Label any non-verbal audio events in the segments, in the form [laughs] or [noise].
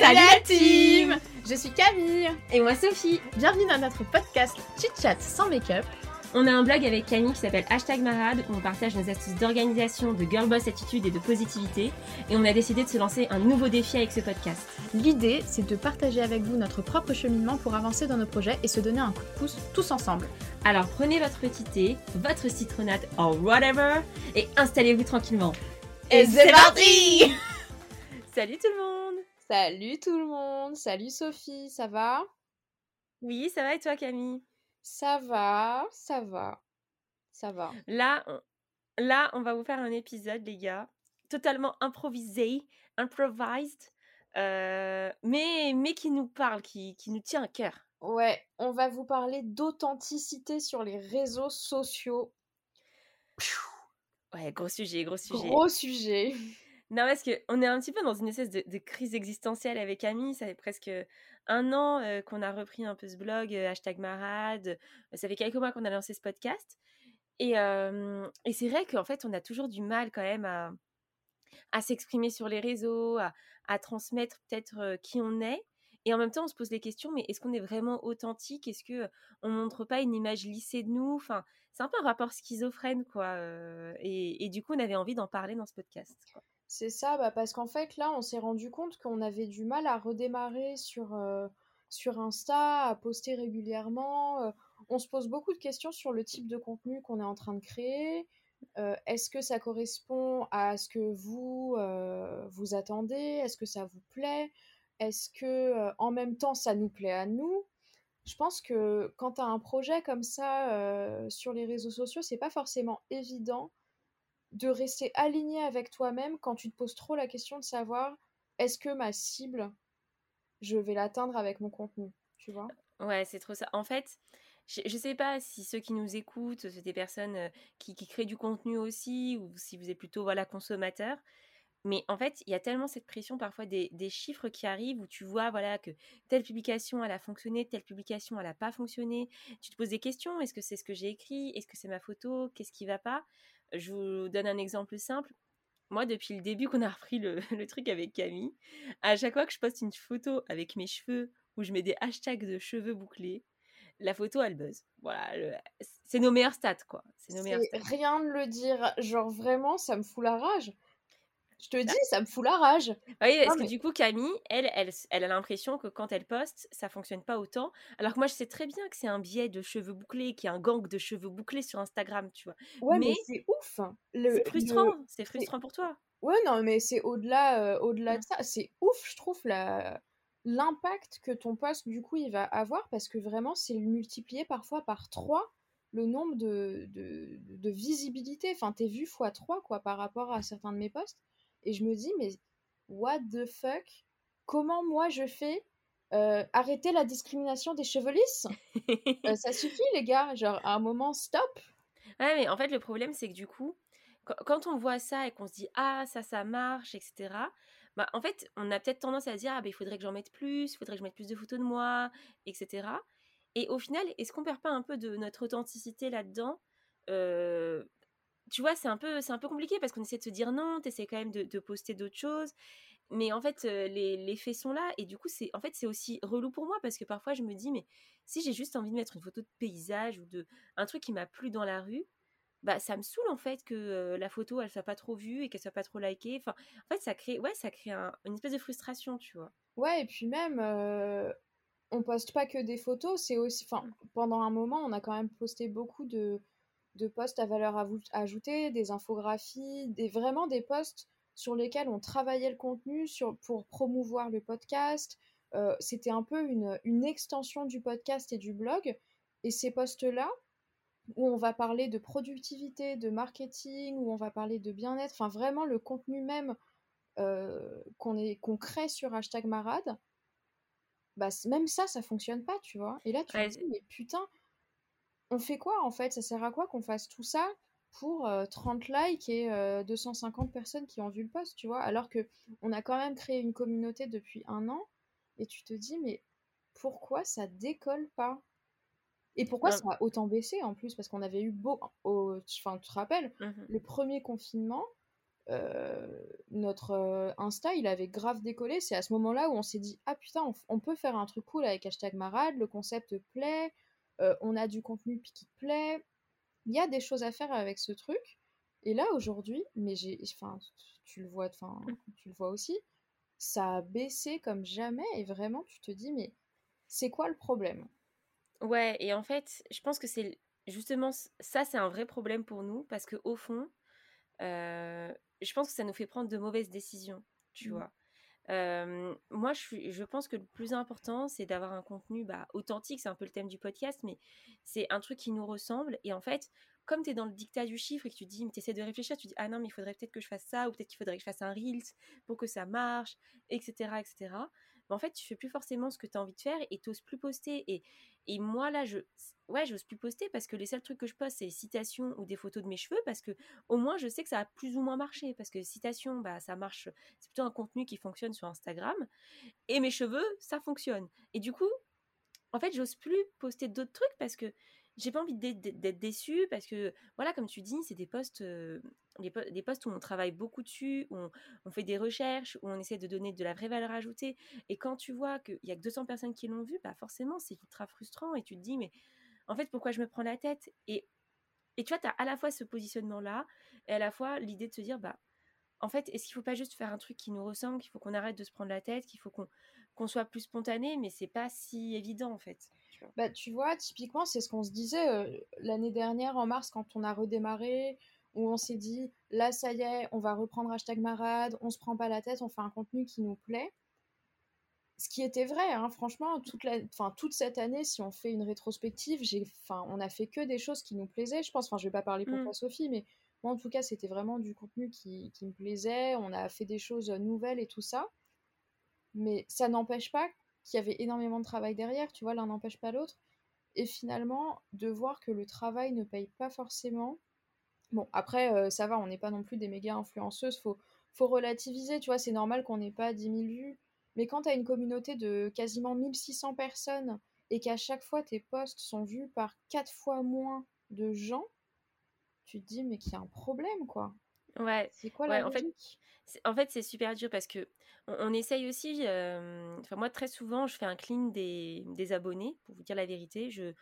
Salut, la team Je suis Camille Et moi Sophie Bienvenue dans notre podcast Chit Chat sans make-up. On a un blog avec Camille qui s'appelle Hashtag Marade où on partage nos astuces d'organisation, de girl boss attitude et de positivité. Et on a décidé de se lancer un nouveau défi avec ce podcast. L'idée, c'est de partager avec vous notre propre cheminement pour avancer dans nos projets et se donner un coup de pouce tous ensemble. Alors prenez votre petit thé, votre citronnade or whatever et installez-vous tranquillement. Et, c'est parti [laughs] Salut tout le monde Salut tout le monde, salut Sophie, ça va? Oui, ça va et toi Camille? Ça va, ça va, ça va. Là, on... là, on va vous faire un épisode, les gars, totalement improvisé, improvised, euh, mais, mais qui nous parle, qui, qui nous tient à cœur. Ouais, on va vous parler d'authenticité sur les réseaux sociaux. Ouais, gros sujet, gros sujet. Gros sujet. [laughs] Non, parce qu'on est un petit peu dans une espèce de, crise existentielle avec Camille. Ça fait presque un an euh, qu'on a repris un peu ce blog, euh, hashtag marade. Ça fait quelques mois qu'on a lancé ce podcast. Et, euh, c'est vrai qu'en fait, on a toujours du mal quand même à, s'exprimer sur les réseaux, à, transmettre peut-être qui on est. Et en même temps, on se pose des questions, mais est-ce qu'on est vraiment authentique? Est-ce que on montre pas une image lissée de nous? Enfin, c'est un peu un rapport schizophrène, quoi. Et, du coup, on avait envie d'en parler dans ce podcast. C'est ça, bah parce qu'en fait, là, on s'est rendu compte qu'on avait du mal à redémarrer sur, euh, sur Insta, à poster régulièrement. Euh, on se pose beaucoup de questions sur le type de contenu qu'on est en train de créer. Euh, Est-ce que ça correspond à ce que vous, vous attendez Est-ce que ça vous plaît Est-ce que en même temps, ça nous plaît à nous? Je pense que quand tu as un projet comme ça sur les réseaux sociaux, c'est pas forcément évident de rester aligné avec toi-même quand tu te poses trop la question de savoir est-ce que ma cible, je vais l'atteindre avec mon contenu, tu vois? Ouais, c'est trop ça. En fait, je, je sais pas si ceux qui nous écoutent, c'est des personnes qui, qui, créent du contenu aussi, ou si vous êtes plutôt voilà consommateur. Mais en fait, il y a tellement cette pression parfois des, des, chiffres qui arrivent où tu vois voilà que telle publication elle a fonctionné, telle publication elle n'a pas fonctionné. Tu te poses des questions. Est-ce que c'est ce que j'ai écrit? Est-ce que c'est ma photo? Qu'est-ce qui va pas? Je vous donne un exemple simple. Moi, depuis le début qu'on a repris le, [laughs] le, truc avec Camille, à chaque fois que je poste une photo avec mes cheveux où je mets des hashtags de cheveux bouclés, la photo, elle buzz. Voilà, c'est nos meilleurs stats, quoi. C'est nos meilleurs stats. Rien de le dire. Genre, vraiment, ça me fout la rage. Je te dis, ça me fout la rage. Oui, parce que du coup, Camille, elle, elle, elle a l'impression que quand elle poste, ça fonctionne pas autant? Alors que moi, je sais très bien que c'est un biais de cheveux bouclés, qu'il y a un gang de cheveux bouclés sur Instagram, tu vois. Ouais, mais, mais c'est ouf. C'est frustrant. C'est frustrant pour toi. Ouais, non, mais c'est au-delà euh, au-delà de ça. C'est ouf, je trouve, la l'impact que ton poste, du coup, il va avoir, parce que vraiment, c'est multiplié parfois par 3 le nombre de, de, de visibilité. Enfin, t'es vu x 3, quoi, par rapport à certains de mes posts. Et je me dis, mais what the fuck? Comment moi je fais euh, arrêter la discrimination des cheveux lisses euh, Ça [laughs] suffit, les gars. Genre, à un moment, stop. Ouais, mais en fait, le problème, c'est que du coup, quand on voit ça et qu'on se dit, ah, ça, ça marche, etc., bah, en fait, on a peut-être tendance à se dire, ah, bah, il faudrait que j'en mette plus, il faudrait que je mette plus de photos de moi, etc. Et au final, est-ce qu'on perd pas un peu de notre authenticité là-dedans? Euh, tu vois, c'est un peu, c'est un peu compliqué parce qu'on essaie de se dire non, tu essaies quand même de, de poster d'autres choses, mais en fait, les, les, faits sont là et du coup, c'est, en fait, c'est aussi relou pour moi parce que parfois, je me dis, mais si j'ai juste envie de mettre une photo de paysage ou de un truc qui m'a plu dans la rue, bah ça me saoule en fait que euh, la photo elle soit pas trop vue et qu'elle soit pas trop likée. Enfin, en fait, ça crée, ouais, ça crée un, une espèce de frustration, tu vois. Ouais, et puis même. Euh on poste pas que des photos, c'est aussi, enfin, pendant un moment, on a quand même posté beaucoup de, de posts à valeur ajoutée, des infographies, des, vraiment des posts sur lesquels on travaillait le contenu sur, pour promouvoir le podcast. Euh, C'était un peu une, une, extension du podcast et du blog. Et ces posts-là, où on va parler de productivité, de marketing, où on va parler de bien-être, enfin vraiment le contenu même euh, qu'on crée sur hashtag marade, bah, même ça, ça fonctionne pas, tu vois. Et là, tu ouais. te dis, mais putain, on fait quoi en fait? Ça sert à quoi qu'on fasse tout ça pour euh, 30 likes et euh, 250 personnes qui ont vu le post, tu vois? Alors que on a quand même créé une communauté depuis un an et tu te dis mais pourquoi ça décolle pas? Et pourquoi ouais. ça a autant baissé en plus? Parce qu'on avait eu beau, au... enfin tu te rappelles, mmh. le premier confinement, notre Insta, il avait grave décollé. C'est à ce moment-là où on s'est dit, ah putain, on, peut faire un truc cool avec hashtag marade, le concept plaît, on a du contenu qui plaît. Il y a des choses à faire avec ce truc. Et là, aujourd'hui, mais j'ai, enfin, tu le vois, enfin, mmh. tu le vois aussi, ça a baissé comme jamais. Et vraiment, tu te dis, mais c'est quoi le problème? Ouais, et en fait, je pense que c'est justement ça, c'est un vrai problème pour nous parce que au fond, je pense que ça nous fait prendre de mauvaises décisions, tu mmh. vois. Moi, je, pense que le plus important, c'est d'avoir un contenu bah, authentique. C'est un peu le thème du podcast, mais c'est un truc qui nous ressemble. Et en fait, comme tu es dans le dictat du chiffre et que tu dis, tu essaies de réfléchir, tu dis, ah non, mais il faudrait peut-être que je fasse ça, ou peut-être qu'il faudrait que je fasse un Reels pour que ça marche, etc. etc. Mais en fait, tu fais plus forcément ce que tu as envie de faire et tu n'oses plus poster. Et, et moi, là, je ouais, j'ose plus poster parce que les seuls trucs que je poste, c'est citations ou des photos de mes cheveux parce que au moins, je sais que ça a plus ou moins marché. Parce que citations, bah, ça marche, c'est plutôt un contenu qui fonctionne sur Instagram. Et mes cheveux, ça fonctionne. Et du coup, en fait, j'ose plus poster d'autres trucs parce que j'ai pas envie d'être déçue parce que, voilà, comme tu dis, c'est des des, postes où on travaille beaucoup dessus, où on, fait des recherches, où on essaie de donner de la vraie valeur ajoutée. Et quand tu vois qu'il y a que 200 personnes qui l'ont vu, bah forcément, c'est ultra frustrant et tu te dis, mais en fait, pourquoi je me prends la tête? Et, et tu vois, tu as à la fois ce positionnement-là et à la fois l'idée de se dire, bah, en fait, est-ce qu'il faut pas juste faire un truc qui nous ressemble, qu'il faut qu'on arrête de se prendre la tête, qu'il faut qu'on soit plus spontané, mais c'est pas si évident en fait. Bah, tu vois, typiquement, c'est ce qu'on se disait euh, l'année dernière en mars quand on a redémarré, où on s'est dit, là, ça y est, on va reprendre hashtag marade, on se prend pas la tête, on fait un contenu qui nous plaît. Ce qui était vrai, hein, franchement, toute, la, toute cette année, si on fait une rétrospective, on a fait que des choses qui nous plaisaient, je pense. Enfin, je vais pas parler pour mm. toi, Sophie, mais moi, en tout cas, c'était vraiment du contenu qui, qui me plaisait. On a fait des choses nouvelles et tout ça. Mais ça n'empêche pas qu'il y avait énormément de travail derrière, tu vois, l'un n'empêche pas l'autre. Et finalement, de voir que le travail ne paye pas forcément. Bon, après, euh, ça va, on n'est pas non plus des méga influenceuses, faut, faut relativiser, tu vois, c'est normal qu'on n'ait pas 10 000 vues. Mais quand tu as une communauté de quasiment 1600 personnes et qu'à chaque fois tes posts sont vus par 4 fois moins de gens, tu te dis, mais qu'il y a un problème, quoi. Ouais. C'est quoi la logique? En fait, c'est super dur parce que on, essaye aussi. Enfin, moi, très souvent, je fais un clean des, des, abonnés, pour vous dire la vérité. Je,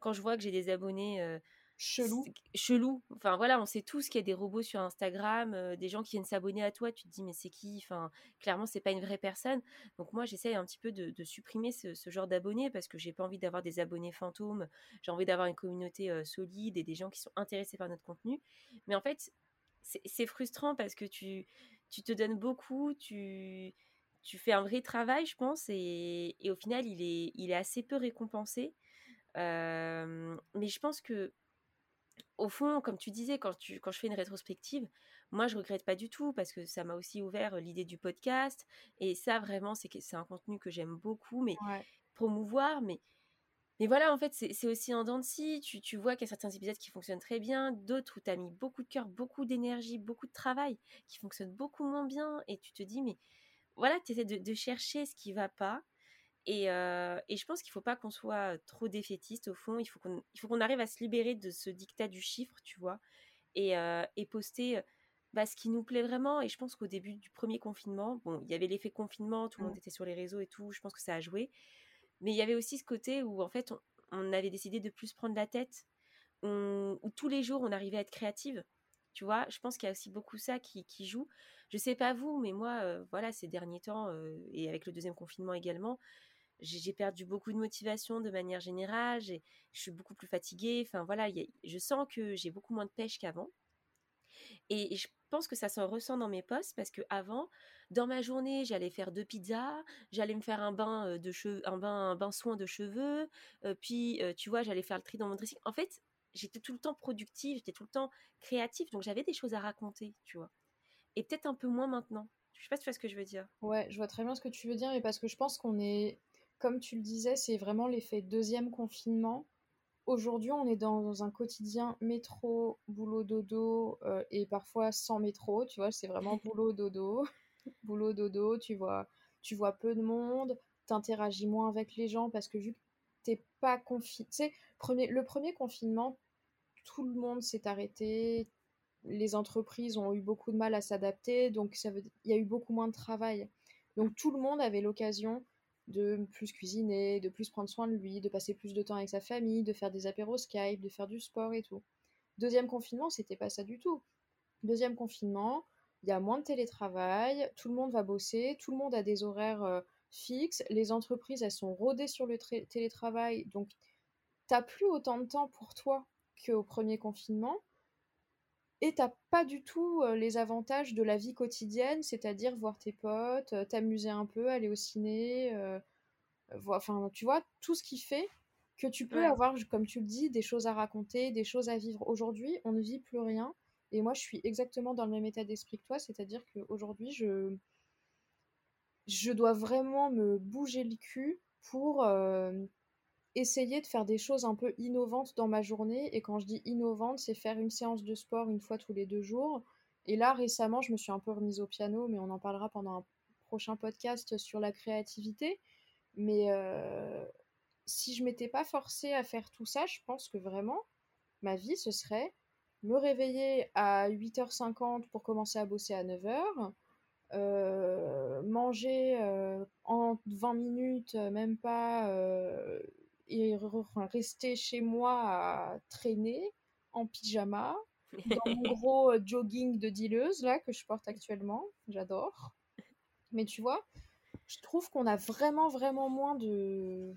quand je vois que j'ai des abonnés. Chelou. Chelou. Enfin voilà, on sait tous qu'il y a des robots sur Instagram, des gens qui viennent s'abonner à toi. Tu te dis mais c'est qui? Enfin clairement c'est pas une vraie personne. Donc moi j'essaye un petit peu de, supprimer ce, genre d'abonnés parce que j'ai pas envie d'avoir des abonnés fantômes. J'ai envie d'avoir une communauté solide et des gens qui sont intéressés par notre contenu. Mais en fait c'est frustrant parce que tu, tu te donnes beaucoup, tu, tu fais un vrai travail, je pense, et, au final, il est, il est assez peu récompensé. Euh, mais je pense que, au fond, comme tu disais, quand, tu, quand je fais une rétrospective, moi, je regrette pas du tout parce que ça m'a aussi ouvert l'idée du podcast. Et ça, vraiment, c'est un contenu que j'aime beaucoup, mais promouvoir, mais mais voilà, en fait, c'est aussi en dents de scie. Tu, tu vois qu'il y a certains épisodes qui fonctionnent très bien, d'autres où tu as mis beaucoup de cœur, beaucoup d'énergie, beaucoup de travail, qui fonctionnent beaucoup moins bien. Et tu te dis, mais voilà, tu essaies de, chercher ce qui va pas. Et, euh, et je pense qu'il faut pas qu'on soit trop défaitiste au fond. Il faut qu'on arrive à se libérer de ce dictat du chiffre, tu vois, et, euh, et poster bah, ce qui nous plaît vraiment. Et je pense qu'au début du premier confinement, bon, il y avait l'effet confinement, tout le monde mmh. était sur les réseaux et tout. Je pense que ça a joué. Mais il y avait aussi ce côté où, en fait, on, avait décidé de plus prendre la tête, où tous les jours, on arrivait à être créative. Tu vois, je pense qu'il y a aussi beaucoup ça qui, joue. Je sais pas vous, mais moi, euh, voilà, ces derniers temps, et avec le deuxième confinement également, j'ai perdu beaucoup de motivation de manière générale. Je suis beaucoup plus fatiguée. Enfin, voilà, je sens que j'ai beaucoup moins de pêche qu'avant. Et, je pense que ça s'en ressent dans mes posts parce que avant, dans ma journée, j'allais faire deux pizzas, j'allais me faire un bain de cheveux, un bain, un bain soin de cheveux, puis tu vois, j'allais faire le tri dans mon dressing. En fait, j'étais tout le temps productive, j'étais tout le temps créative, donc j'avais des choses à raconter, tu vois. Et peut-être un peu moins maintenant. Je sais pas si tu vois ce que je veux dire. Ouais, je vois très bien ce que tu veux dire, mais parce que je pense qu'on est, comme tu le disais, c'est vraiment l'effet deuxième confinement Aujourd'hui, on est dans un quotidien métro, boulot, dodo, euh, et parfois sans métro, tu vois, c'est vraiment [laughs] boulot, dodo, [laughs] boulot, dodo, tu vois, tu vois peu de monde, t'interagis moins avec les gens parce que vu que t'es pas confiné, premier, le premier confinement, tout le monde s'est arrêté, les entreprises ont eu beaucoup de mal à s'adapter, donc ça veut, il y a eu beaucoup moins de travail. Donc tout le monde avait l'occasion de plus cuisiner, de plus prendre soin de lui, de passer plus de temps avec sa famille, de faire des apéros Skype, de faire du sport et tout. Deuxième confinement, c'était pas ça du tout. Deuxième confinement, il y a moins de télétravail, tout le monde va bosser, tout le monde a des horaires euh, fixes, les entreprises, elles sont rodées sur le télétravail, donc t'as plus autant de temps pour toi qu'au premier confinement. Et t'as pas du tout euh, les avantages de la vie quotidienne, c'est-à-dire voir tes potes, euh, t'amuser un peu, aller au ciné, enfin tu vois, tout ce qui fait que tu peux avoir, comme tu le dis, des choses à raconter, des choses à vivre. Aujourd'hui, on ne vit plus rien. Et moi, je suis exactement dans le même état d'esprit que toi, c'est-à-dire qu'aujourd'hui, je, je dois vraiment me bouger le cul pour euh, essayer de faire des choses un peu innovantes dans ma journée. Et quand je dis innovante, c'est faire une séance de sport une fois tous les deux jours. Et là, récemment, je me suis un peu remise au piano, mais on en parlera pendant un prochain podcast sur la créativité. Mais euh, si je m'étais pas forcée à faire tout ça, je pense que vraiment, ma vie, ce serait me réveiller à 8h50 pour commencer à bosser à 9h, euh, manger euh, en 20 minutes, même pas, rester chez moi à traîner en pyjama, dans mon [laughs] gros jogging de dealeuse là que je porte actuellement, j'adore. Mais tu vois, je trouve qu'on a vraiment vraiment moins de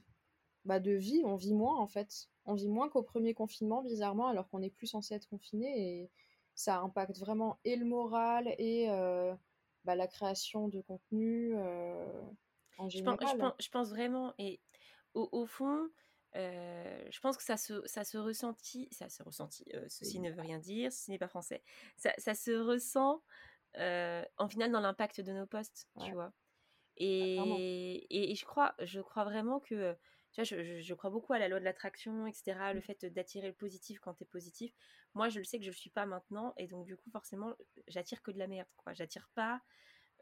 bah, de vie, on vit moins en fait. On vit moins qu'au premier confinement, bizarrement, alors qu'on est plus censé être confiné et ça impacte vraiment et le moral et euh, bah, la création de contenu euh, en général. Je pense, vraiment, et au, fond, euh, je pense que ça se, ça se ressentit, ça se ressentit, ceci ne veut rien dire, ce n'est pas français, ça, ça se ressent en final dans l'impact de nos postes, tu vois? Et, et, et, je crois, je crois vraiment que je, crois beaucoup à la loi de l'attraction, etc. Le mmh. fait d'attirer le positif quand tu es positif. Moi, je le sais que je ne suis pas maintenant. Et donc, du coup, forcément, j'attire que de la merde. quoi. J'attire pas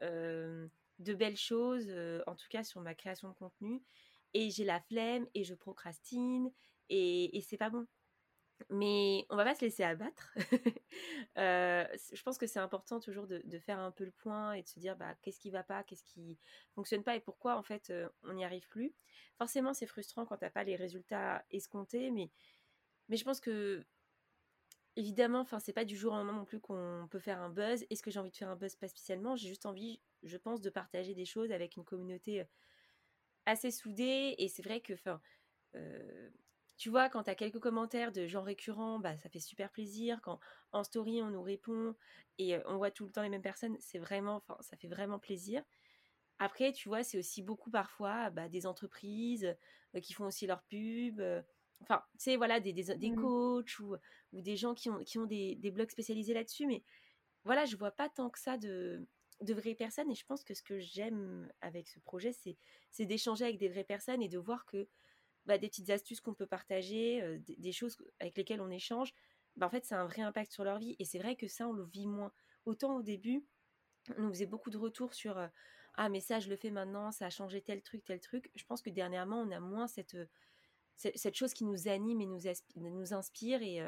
de belles choses, en tout cas sur ma création de contenu. Et j'ai la flemme et je procrastine. Et, et c'est pas bon. Mais on va pas se laisser abattre. [laughs] Euh, je pense que c'est important toujours de, faire un peu le point et de se dire bah, qu'est-ce qui va pas, qu'est-ce qui fonctionne pas et pourquoi en fait euh, on n'y arrive plus. Forcément, c'est frustrant quand t'as pas les résultats escomptés, mais, mais je pense que évidemment, enfin c'est pas du jour au lendemain non plus qu'on peut faire un buzz. Est-ce que j'ai envie de faire un buzz Pas spécialement? J'ai juste envie, je pense, de partager des choses avec une communauté euh, assez soudée. Et c'est vrai que, enfin, tu vois, quand tu as quelques commentaires de gens récurrents, bah, ça fait super plaisir. Quand en story, on nous répond et on voit tout le temps les mêmes personnes, c'est vraiment, enfin, ça fait vraiment plaisir. Après, tu vois, c'est aussi beaucoup parfois bah, des entreprises qui font aussi leur pub. enfin, tu sais, voilà, des, des, mmh. coachs ou, ou, des gens qui ont, qui ont des, des blogs spécialisés là-dessus. Mais voilà, je vois pas tant que ça de, de vraies personnes. Et je pense que ce que j'aime avec ce projet, c'est d'échanger avec des vraies personnes et de voir que bah, des petites astuces qu'on peut partager, des, choses avec lesquelles on échange, bah, en fait, ça a un vrai impact sur leur vie. Et c'est vrai que ça, on le vit moins. Autant au début, on nous faisait beaucoup de retours sur Ah, mais ça, je le fais maintenant, ça a changé tel truc, tel truc. Je pense que dernièrement, on a moins cette, chose qui nous anime et nous, nous inspire. Et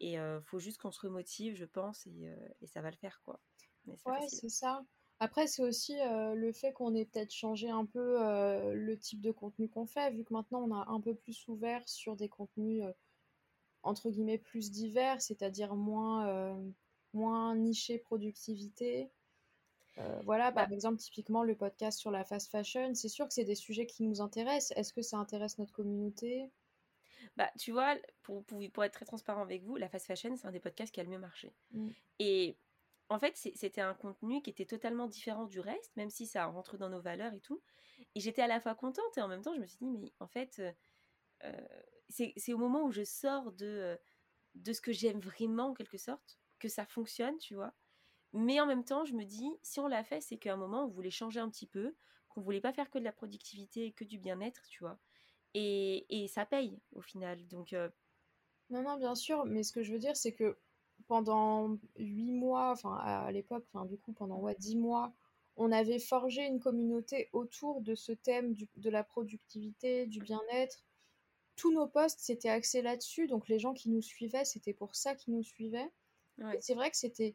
il faut juste qu'on se remotive, je pense, et, ça va le faire, quoi. Ouais, c'est ça. Après, c'est aussi euh, le fait qu'on ait peut-être changé un peu euh, le type de contenu qu'on fait, vu que maintenant on a un peu plus ouvert sur des contenus euh, entre guillemets plus divers, c'est-à-dire moins, moins niché productivité. voilà, par bah exemple, typiquement le podcast sur la fast fashion, c'est sûr que c'est des sujets qui nous intéressent. Est-ce que ça intéresse notre communauté? Bah, tu vois, pour, pour, être très transparent avec vous, la fast fashion, c'est un des podcasts qui a le mieux marché. Mmh. Et en fait, c'était un contenu qui était totalement différent du reste, même si ça rentre dans nos valeurs et tout. Et j'étais à la fois contente et en même temps, je me suis dit, mais en fait, euh, euh, c'est au moment où je sors de, euh, de ce que j'aime vraiment, en quelque sorte, que ça fonctionne, tu vois. Mais en même temps, je me dis, si on l'a fait, c'est qu'à un moment, on voulait changer un petit peu, qu'on voulait pas faire que de la productivité et que du bien-être, tu vois. Et, et, ça paye, au final. Donc. Non, non, bien sûr, mais ce que je veux dire, c'est que pendant huit mois, enfin à l'époque, enfin du coup pendant ouais, dix mois, on avait forgé une communauté autour de ce thème de la productivité, du bien-être. Tous nos posts s'étaient axés là-dessus, donc les gens qui nous suivaient, c'était pour ça qu'ils nous suivaient. C'est vrai que c'était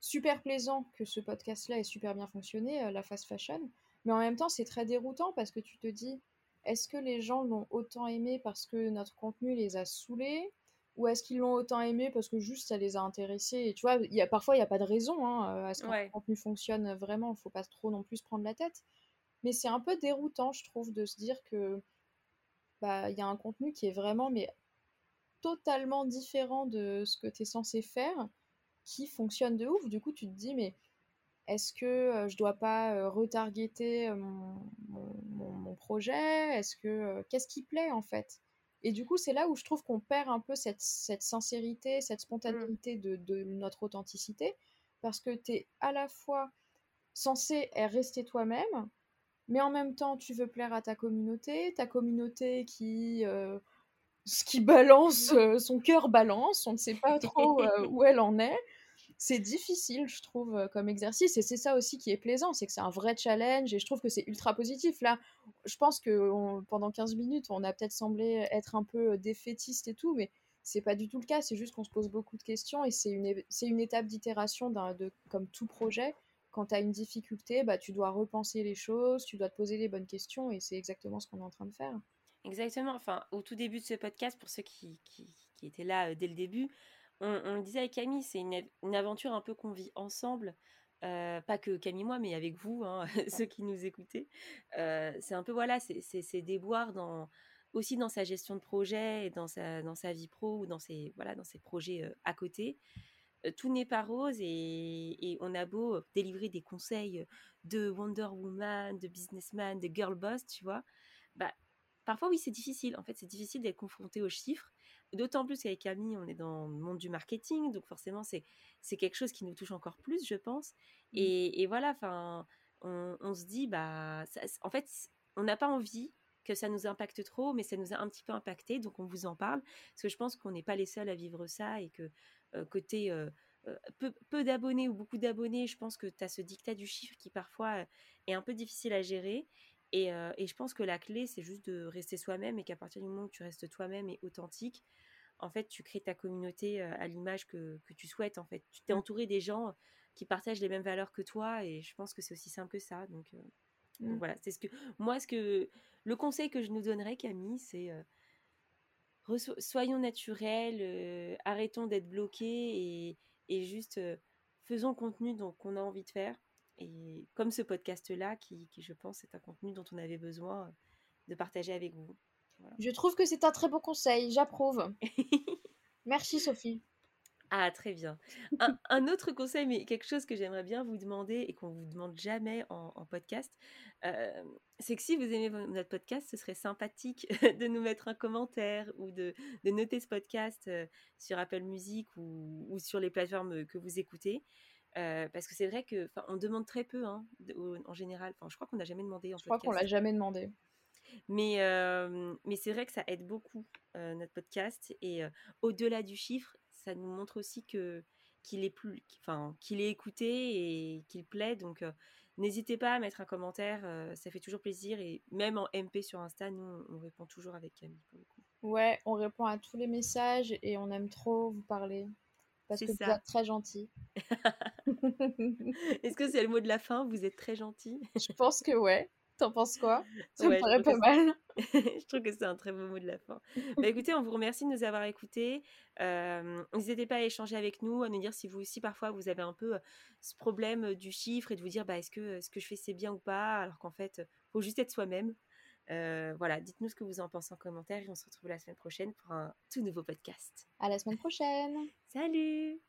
super plaisant que ce podcast-là ait super bien fonctionné, la fast fashion, mais en même temps, c'est très déroutant parce que tu te dis, est-ce que les gens l'ont autant aimé parce que notre contenu les a saoulés? Ou est-ce qu'ils l'ont autant aimé parce que juste ça les a intéressés et tu vois y a, parfois il n'y a pas de raison hein, à ce que le contenu fonctionne vraiment. Il faut pas trop non plus prendre la tête. Mais c'est un peu déroutant je trouve de se dire que bah il y a un contenu qui est vraiment mais totalement différent de ce que tu es censé faire qui fonctionne de ouf. Du coup tu te dis mais est-ce que je dois pas retargeter mon, mon, projet? Est-ce que qu'est-ce qui plaît en fait? Et du coup, c'est là où je trouve qu'on perd un peu cette, cette sincérité, cette mmh. spontanéité de, de, notre authenticité, parce que tu es à la fois censé rester toi-même, mais en même temps, tu veux plaire à ta communauté, ta communauté qui ce qui balance, son cœur balance, on ne sait pas trop [laughs] où elle en est c'est difficile, je trouve, euh, comme exercice. Et c'est ça aussi qui est plaisant, c'est que c'est un vrai challenge et je trouve que c'est ultra positif. Là, je pense que pendant 15 minutes, on a peut-être semblé être un peu euh, défaitiste et tout, mais c'est pas du tout le cas. C'est juste qu'on se pose beaucoup de questions et c'est une, une étape d'itération comme tout projet. Quand tu as une difficulté, bah, tu dois repenser les choses, tu dois te poser les bonnes questions et c'est exactement ce qu'on est en train de faire. Exactement. Enfin, au tout début de ce podcast, pour ceux qui, qui, qui étaient là euh, dès le début, on, le disait avec Camille, c'est une, aventure un peu qu'on vit ensemble. Euh, pas que Camille moi, mais avec vous, hein, [laughs] ceux qui nous écoutez. Euh, c'est un peu voilà, c'est déboires dans aussi dans sa gestion de projet et dans sa dans sa vie pro ou dans ses voilà dans ses projets euh, à côté. tout n'est pas rose et, on a beau délivrer des conseils de Wonder Woman, de businessman, de girl boss, tu vois. Bah parfois oui c'est difficile. En fait c'est difficile d'être confronté aux chiffres D'autant plus qu'avec Camille, on est dans le monde du marketing, donc forcément, c'est, c'est quelque chose qui nous touche encore plus, je pense. Mmh. Et, voilà, enfin, on, se dit, bah, en fait, on n'a pas envie que ça nous impacte trop, mais ça nous a un petit peu impacté, donc on vous en parle, parce que je pense qu'on n'est pas les seuls à vivre ça et que euh, côté euh, euh, peu, peu, d'abonnés ou beaucoup d'abonnés, je pense que tu as ce dictat du chiffre qui parfois est un peu difficile à gérer. Et, et, je pense que la clé, c'est juste de rester soi-même et qu'à partir du moment où tu restes toi-même et authentique, en fait, tu crées ta communauté à l'image que, tu souhaites. En fait, tu t'es mmh. entouré des gens qui partagent les mêmes valeurs que toi, et je pense que c'est aussi simple que ça. Donc, mmh. voilà, c'est ce que moi, ce que le conseil que je nous donnerais, Camille, c'est soyons naturels, arrêtons d'être bloqués et, juste faisons le contenu qu'on a envie de faire. Et comme ce podcast-là, qui, qui, je pense, est un contenu dont on avait besoin de partager avec vous. Je trouve que c'est un très beau conseil, j'approuve. [laughs] Merci Sophie. Ah, très bien. Un, autre conseil, mais quelque chose que j'aimerais bien vous demander et qu'on ne vous demande jamais en, podcast, euh, c'est que si vous aimez notre podcast, ce serait sympathique [laughs] de nous mettre un commentaire ou de, noter ce podcast euh, sur Apple Music ou, sur les plateformes que vous écoutez. Euh, parce que c'est vrai que on demande très peu hein, en général. Je crois qu'on n'a jamais demandé en Je crois qu'on l'a jamais demandé. Mais, mais c'est vrai que ça aide beaucoup notre podcast. Et au-delà du chiffre, ça nous montre aussi que qu'il est plus, enfin qu'il est écouté et qu'il plaît. Donc n'hésitez pas à mettre un commentaire, ça fait toujours plaisir. Et même en MP sur Insta, nous on répond toujours avec Camille pour le coup. Ouais, on répond à tous les messages et on aime trop vous parler. Parce que vous êtes très gentil. [laughs] Est-ce que c'est le mot de la fin? Vous êtes très gentil Je pense que ouais. T'en penses quoi? Ça me paraît pas mal. [laughs] je trouve que c'est un très beau mot de la fin. bah, écoutez, on vous remercie de nous avoir écoutés. N'hésitez pas à échanger avec nous, à nous dire si vous aussi parfois vous avez un peu ce problème du chiffre et de vous dire bah, est-ce que ce que je fais c'est bien ou pas, alors qu'en fait, faut juste être soi-même. voilà, dites-nous ce que vous en pensez en commentaire et on se retrouve la semaine prochaine pour un tout nouveau podcast. À la semaine prochaine. Salut.